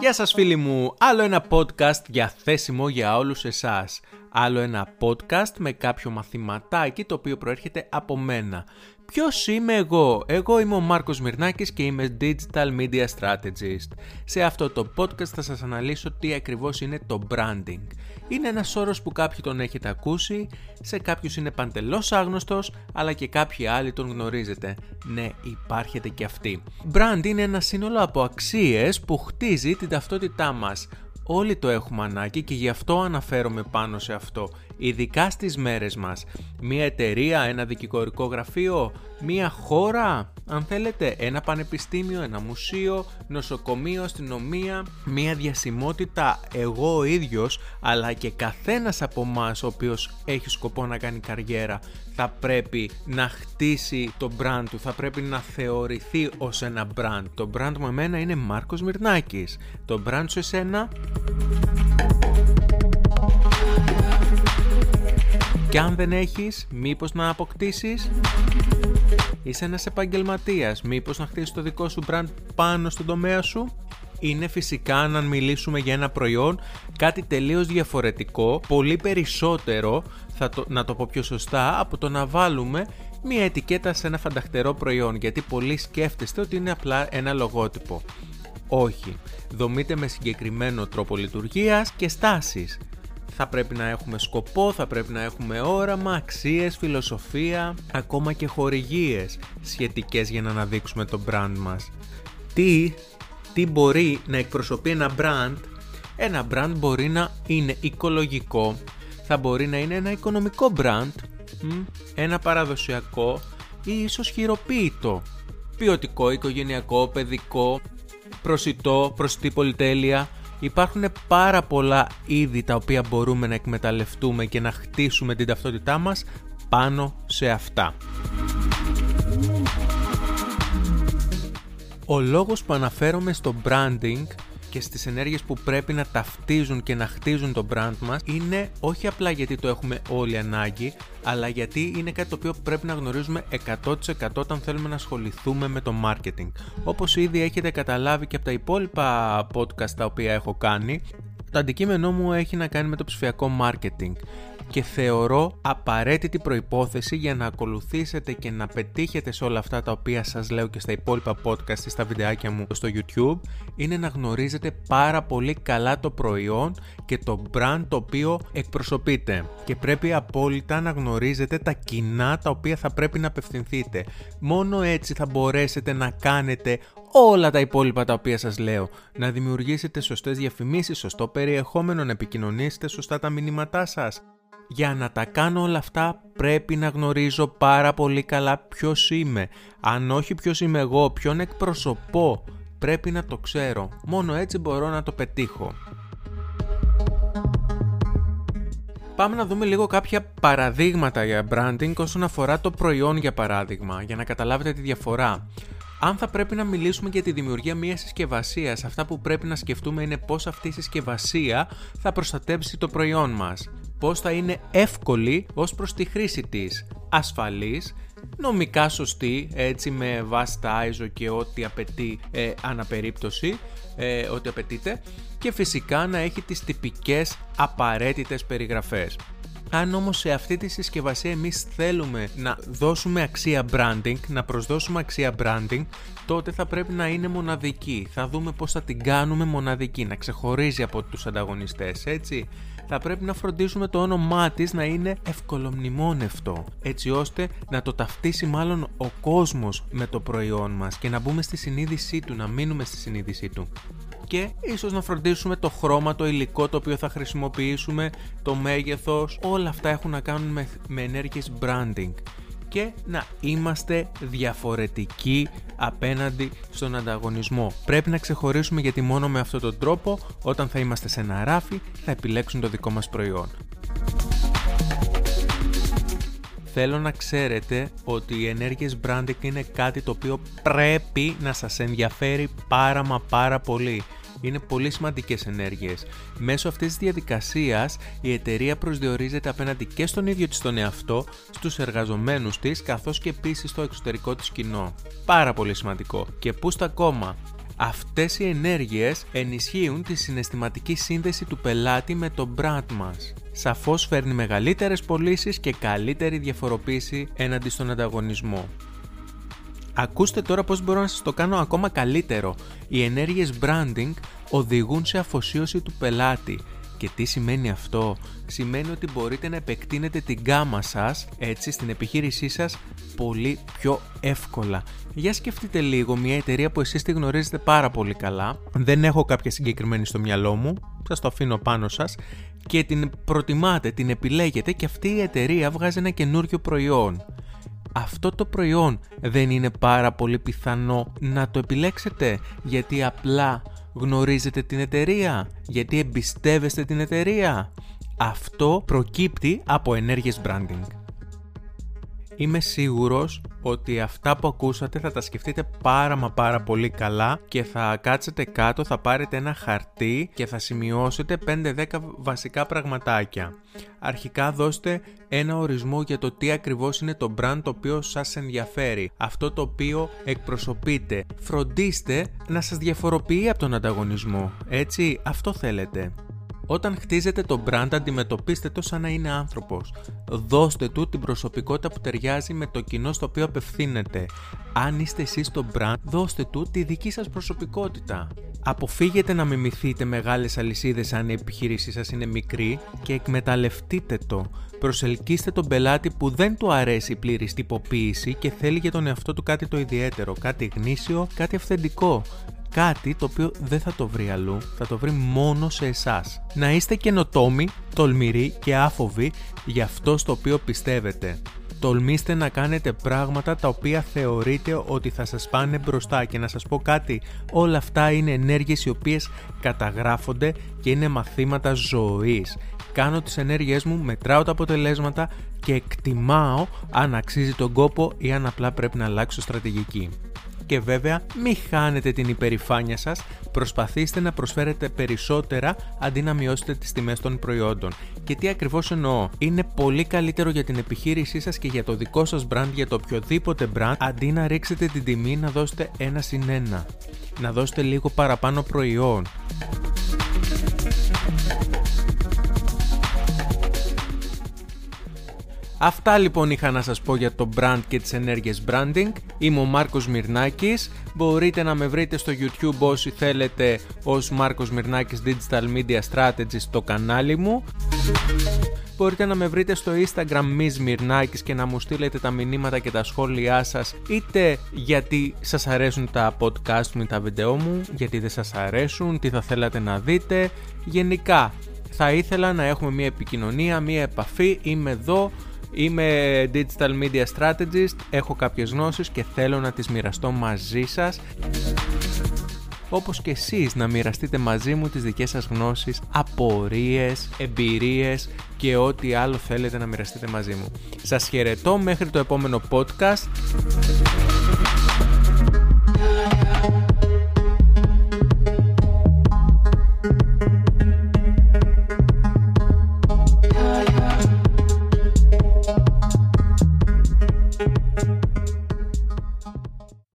Γεια σας φίλοι μου, άλλο ένα podcast διαθέσιμο για όλους εσάς. Άλλο ένα podcast με κάποιο μαθηματάκι το οποίο προέρχεται από μένα. Ποιος είμαι εγώ; Εγώ είμαι ο Μάρκος Μυρνάκης και είμαι Digital Media Strategist. Σε αυτό το podcast θα σας αναλύσω τι ακριβώς είναι το branding. Είναι ένας όρος που κάποιοι τον έχετε ακούσει, σε κάποιους είναι παντελώς άγνωστος, αλλά και κάποιοι άλλοι τον γνωρίζετε. Ναι, υπάρχετε και αυτοί. Brand είναι ένα σύνολο από αξίες που χτίζει την ταυτότητά μας. Όλοι το έχουμε ανάγκη και γι' αυτό αναφέρομαι πάνω σε αυτό ειδικά στις μέρες μας. Μία εταιρεία, ένα δικηγορικό γραφείο, μία χώρα, αν θέλετε, ένα πανεπιστήμιο, ένα μουσείο, νοσοκομείο, αστυνομία, μία διασημότητα εγώ ο ίδιος, αλλά και καθένας από εμά ο οποίος έχει σκοπό να κάνει καριέρα, θα πρέπει να χτίσει το brand του, θα πρέπει να θεωρηθεί ως ένα brand. Το brand μου εμένα είναι Μάρκος Μυρνάκης. Το brand σου εσένα... Και αν δεν έχεις, μήπως να αποκτήσεις; Είσαι ένας επαγγελματίας, μήπως να χτίσεις το δικό σου brand πάνω στον τομέα σου; Είναι φυσικά, αν μιλήσουμε για ένα προϊόν, κάτι τελείως διαφορετικό, πολύ περισσότερο, θα το, να το πω πιο σωστά, από το να βάλουμε μία ετικέτα σε ένα φανταχτερό προϊόν, γιατί πολλοί σκέφτεστε ότι είναι απλά ένα λογότυπο. Όχι, δομείται με συγκεκριμένο τρόπο λειτουργίας και στάσεις θα πρέπει να έχουμε σκοπό, θα πρέπει να έχουμε όραμα, αξίες, φιλοσοφία, ακόμα και χορηγίες σχετικές για να αναδείξουμε το brand μας. Τι, τι μπορεί να εκπροσωπεί ένα brand, ένα brand μπορεί να είναι οικολογικό, θα μπορεί να είναι ένα οικονομικό brand, ένα παραδοσιακό ή ίσως χειροποίητο, ποιοτικό, οικογενειακό, παιδικό, προσιτό, προσιτή πολυτέλεια, Υπάρχουν πάρα πολλά είδη τα οποία μπορούμε να εκμεταλλευτούμε και να χτίσουμε την ταυτότητά μας πάνω σε αυτά. Ο λόγος που αναφέρομαι στο branding και στις ενέργειες που πρέπει να ταυτίζουν και να χτίζουν το brand μας είναι όχι απλά γιατί το έχουμε όλοι ανάγκη, αλλά γιατί είναι κάτι το οποίο πρέπει να γνωρίζουμε 100% όταν θέλουμε να ασχοληθούμε με το marketing. Όπως ήδη έχετε καταλάβει και από τα υπόλοιπα podcast τα οποία έχω κάνει, το αντικείμενό μου έχει να κάνει με το ψηφιακό marketing και θεωρώ απαραίτητη προϋπόθεση για να ακολουθήσετε και να πετύχετε σε όλα αυτά τα οποία σας λέω και στα υπόλοιπα podcast ή στα βιντεάκια μου στο YouTube είναι να γνωρίζετε πάρα πολύ καλά το προϊόν και το brand το οποίο εκπροσωπείτε και πρέπει απόλυτα να γνωρίζετε τα κοινά τα οποία θα πρέπει να απευθυνθείτε. Μόνο έτσι θα μπορέσετε να κάνετε όλα τα υπόλοιπα τα οποία σας λέω. Να δημιουργήσετε σωστές διαφημίσεις, σωστό περιεχόμενο, να επικοινωνήσετε σωστά τα μηνύματά σας. Για να τα κάνω όλα αυτά πρέπει να γνωρίζω πάρα πολύ καλά ποιος είμαι. Αν όχι ποιος είμαι εγώ, ποιον εκπροσωπώ, πρέπει να το ξέρω. Μόνο έτσι μπορώ να το πετύχω. Πάμε να δούμε λίγο κάποια παραδείγματα για branding όσον αφορά το προϊόν για παράδειγμα, για να καταλάβετε τη διαφορά. Αν θα πρέπει να μιλήσουμε για τη δημιουργία μιας συσκευασίας, αυτά που πρέπει να σκεφτούμε είναι πώς αυτή η συσκευασία θα προστατέψει το προϊόν μας. Πώς θα είναι εύκολη ως προς τη χρήση της, ασφαλής, νομικά σωστή, έτσι με βάση τα ISO και ό,τι απαιτεί ε, αναπερίπτωση, ε, ό,τι απαιτείται και φυσικά να έχει τις τυπικές απαραίτητες περιγραφές. Αν όμως σε αυτή τη συσκευασία εμείς θέλουμε να δώσουμε αξία branding, να προσδώσουμε αξία branding, τότε θα πρέπει να είναι μοναδική. Θα δούμε πώς θα την κάνουμε μοναδική, να ξεχωρίζει από τους ανταγωνιστές, έτσι. Θα πρέπει να φροντίσουμε το όνομά της να είναι ευκολομνημόνευτο, έτσι ώστε να το ταυτίσει μάλλον ο κόσμος με το προϊόν μας και να μπούμε στη συνείδησή του, να μείνουμε στη συνείδησή του και ίσως να φροντίσουμε το χρώμα, το υλικό το οποίο θα χρησιμοποιήσουμε, το μέγεθος, όλα αυτά έχουν να κάνουν με, με ενέργειες branding και να είμαστε διαφορετικοί απέναντι στον ανταγωνισμό. Πρέπει να ξεχωρίσουμε γιατί μόνο με αυτόν τον τρόπο όταν θα είμαστε σε ένα ράφι θα επιλέξουν το δικό μας προϊόν. Θέλω να ξέρετε ότι οι ενέργειες branding είναι κάτι το οποίο πρέπει να σας ενδιαφέρει πάρα μα πάρα πολύ Είναι πολύ σημαντικές ενέργειες. Μέσω αυτής της διαδικασίας η εταιρεία προσδιορίζεται απέναντι και στον ίδιο της τον εαυτό, στους εργαζομένους της, καθώς και επίσης στο εξωτερικό της κοινό. Πάρα πολύ σημαντικό. Και πού στα ακόμα, Αυτές οι ενέργειες ενισχύουν τη συναισθηματική σύνδεση του πελάτη με το brand μας. Σαφώς φέρνει μεγαλύτερες πωλήσεις και καλύτερη διαφοροποίηση έναντι στον ανταγωνισμό. Ακούστε τώρα πώς μπορώ να σας το κάνω ακόμα καλύτερο. Οι ενέργειες branding οδηγούν σε αφοσίωση του πελάτη. Και τι σημαίνει αυτό; Σημαίνει ότι μπορείτε να επεκτείνετε την γκάμα σας, έτσι, στην επιχείρησή σας πολύ πιο εύκολα. Για σκεφτείτε λίγο μια εταιρεία που εσείς τη γνωρίζετε πάρα πολύ καλά, δεν έχω κάποια συγκεκριμένη στο μυαλό μου, σας το αφήνω πάνω σας, και την προτιμάτε, την επιλέγετε και αυτή η εταιρεία βγάζει ένα καινούριο προϊόν αυτό το προϊόν δεν είναι πάρα πολύ πιθανό να το επιλέξετε γιατί απλά γνωρίζετε την εταιρεία, γιατί εμπιστεύεστε την εταιρεία. Αυτό προκύπτει από ενέργειες branding. Είμαι σίγουρος ότι αυτά που ακούσατε θα τα σκεφτείτε πάρα μα πάρα πολύ καλά και θα κάτσετε κάτω, θα πάρετε ένα χαρτί και θα σημειώσετε 5-10 βασικά πραγματάκια. Αρχικά δώστε ένα ορισμό για το τι ακριβώς είναι το brand το οποίο σας ενδιαφέρει, αυτό το οποίο εκπροσωπείτε. Φροντίστε να σας διαφοροποιεί από τον ανταγωνισμό, έτσι, αυτό θέλετε. Όταν χτίζετε το brand, αντιμετωπίστε το σαν να είναι άνθρωπος. Δώστε του την προσωπικότητα που ταιριάζει με το κοινό στο οποίο απευθύνεται. Αν είστε εσείς το brand, δώστε του τη δική σας προσωπικότητα. Αποφύγετε να μιμηθείτε μεγάλες αλυσίδες αν η επιχείρησή σας είναι μικρή και εκμεταλλευτείτε το. Προσελκύστε τον πελάτη που δεν του αρέσει η πλήρης τυποποίηση και θέλει για τον εαυτό του κάτι το ιδιαίτερο, κάτι γνήσιο, κάτι αυθεντικό κάτι το οποίο δεν θα το βρει αλλού, θα το βρει μόνο σε εσάς. Να είστε καινοτόμοι, τολμηροί και άφοβοι για αυτό στο οποίο πιστεύετε. Τολμήστε να κάνετε πράγματα τα οποία θεωρείτε ότι θα σας πάνε μπροστά και να σας πω κάτι, όλα αυτά είναι ενέργειες οι οποίες καταγράφονται και είναι μαθήματα ζωής. Κάνω τις ενέργειές μου, μετράω τα αποτελέσματα και εκτιμάω αν αξίζει τον κόπο ή αν απλά πρέπει να αλλάξω στρατηγική και βέβαια μην χάνετε την υπερηφάνεια σας, προσπαθήστε να προσφέρετε περισσότερα αντί να μειώσετε τις τιμές των προϊόντων. Και τι ακριβώς εννοώ, είναι πολύ καλύτερο για την επιχείρησή σας και για το δικό σας brand, για το οποιοδήποτε brand, αντί να ρίξετε την τιμή να δώσετε ένα συν ένα. Να δώσετε λίγο παραπάνω προϊόν. Αυτά λοιπόν είχα να σας πω για το brand και τις ενέργειες branding. Είμαι ο Μάρκος Μυρνάκης. Μπορείτε να με βρείτε στο YouTube όσοι θέλετε ως Μάρκος Μυρνάκης Digital Media Strategy στο κανάλι μου. Μπορείτε να με βρείτε στο Instagram Miss Μυρνάκης και να μου στείλετε τα μηνύματα και τα σχόλιά σας είτε γιατί σας αρέσουν τα podcast μου ή τα βίντεό μου, γιατί δεν σας αρέσουν, τι θα θέλατε να δείτε. Γενικά θα ήθελα να έχουμε μια επικοινωνία, μια επαφή, είμαι εδώ Είμαι Digital Media Strategist, έχω κάποιες γνώσεις και θέλω να τις μοιραστώ μαζί σας όπως και εσείς να μοιραστείτε μαζί μου τις δικές σας γνώσεις, απορίες, εμπειρίες και ό,τι άλλο θέλετε να μοιραστείτε μαζί μου. Σας χαιρετώ μέχρι το επόμενο podcast.